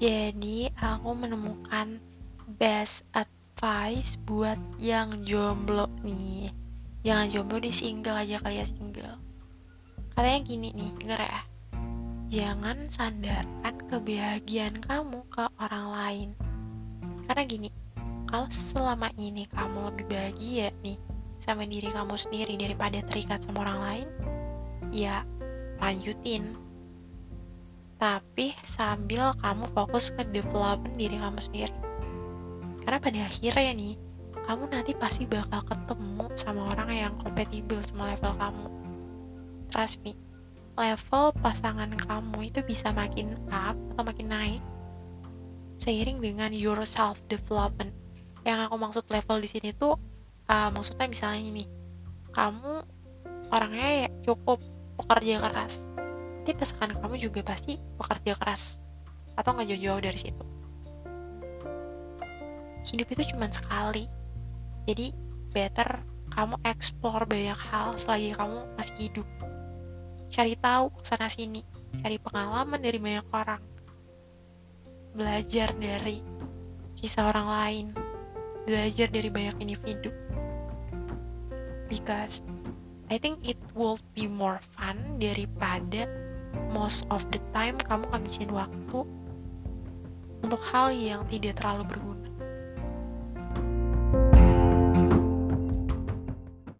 Jadi aku menemukan best advice buat yang jomblo nih. Jangan jomblo di single aja kali ya single. Katanya gini nih, denger ya. Jangan sandarkan kebahagiaan kamu ke orang lain. Karena gini, kalau selama ini kamu lebih bahagia nih sama diri kamu sendiri daripada terikat sama orang lain, ya lanjutin tapi sambil kamu fokus ke development diri kamu sendiri. Karena pada akhirnya nih kamu nanti pasti bakal ketemu sama orang yang kompatibel sama level kamu. Trust me level pasangan kamu itu bisa makin up atau makin naik seiring dengan your self development yang aku maksud level di sini tuh uh, maksudnya misalnya ini kamu orangnya ya cukup pekerja keras nanti pasangan kamu juga pasti bekerja keras atau nggak jauh-jauh dari situ? Hidup itu cuma sekali. Jadi better kamu explore banyak hal selagi kamu masih hidup. Cari tahu sana sini cari pengalaman dari banyak orang. Belajar dari kisah orang lain. Belajar dari banyak individu. Because I think it will be more fun daripada most of the time kamu ngabisin waktu untuk hal yang tidak terlalu berguna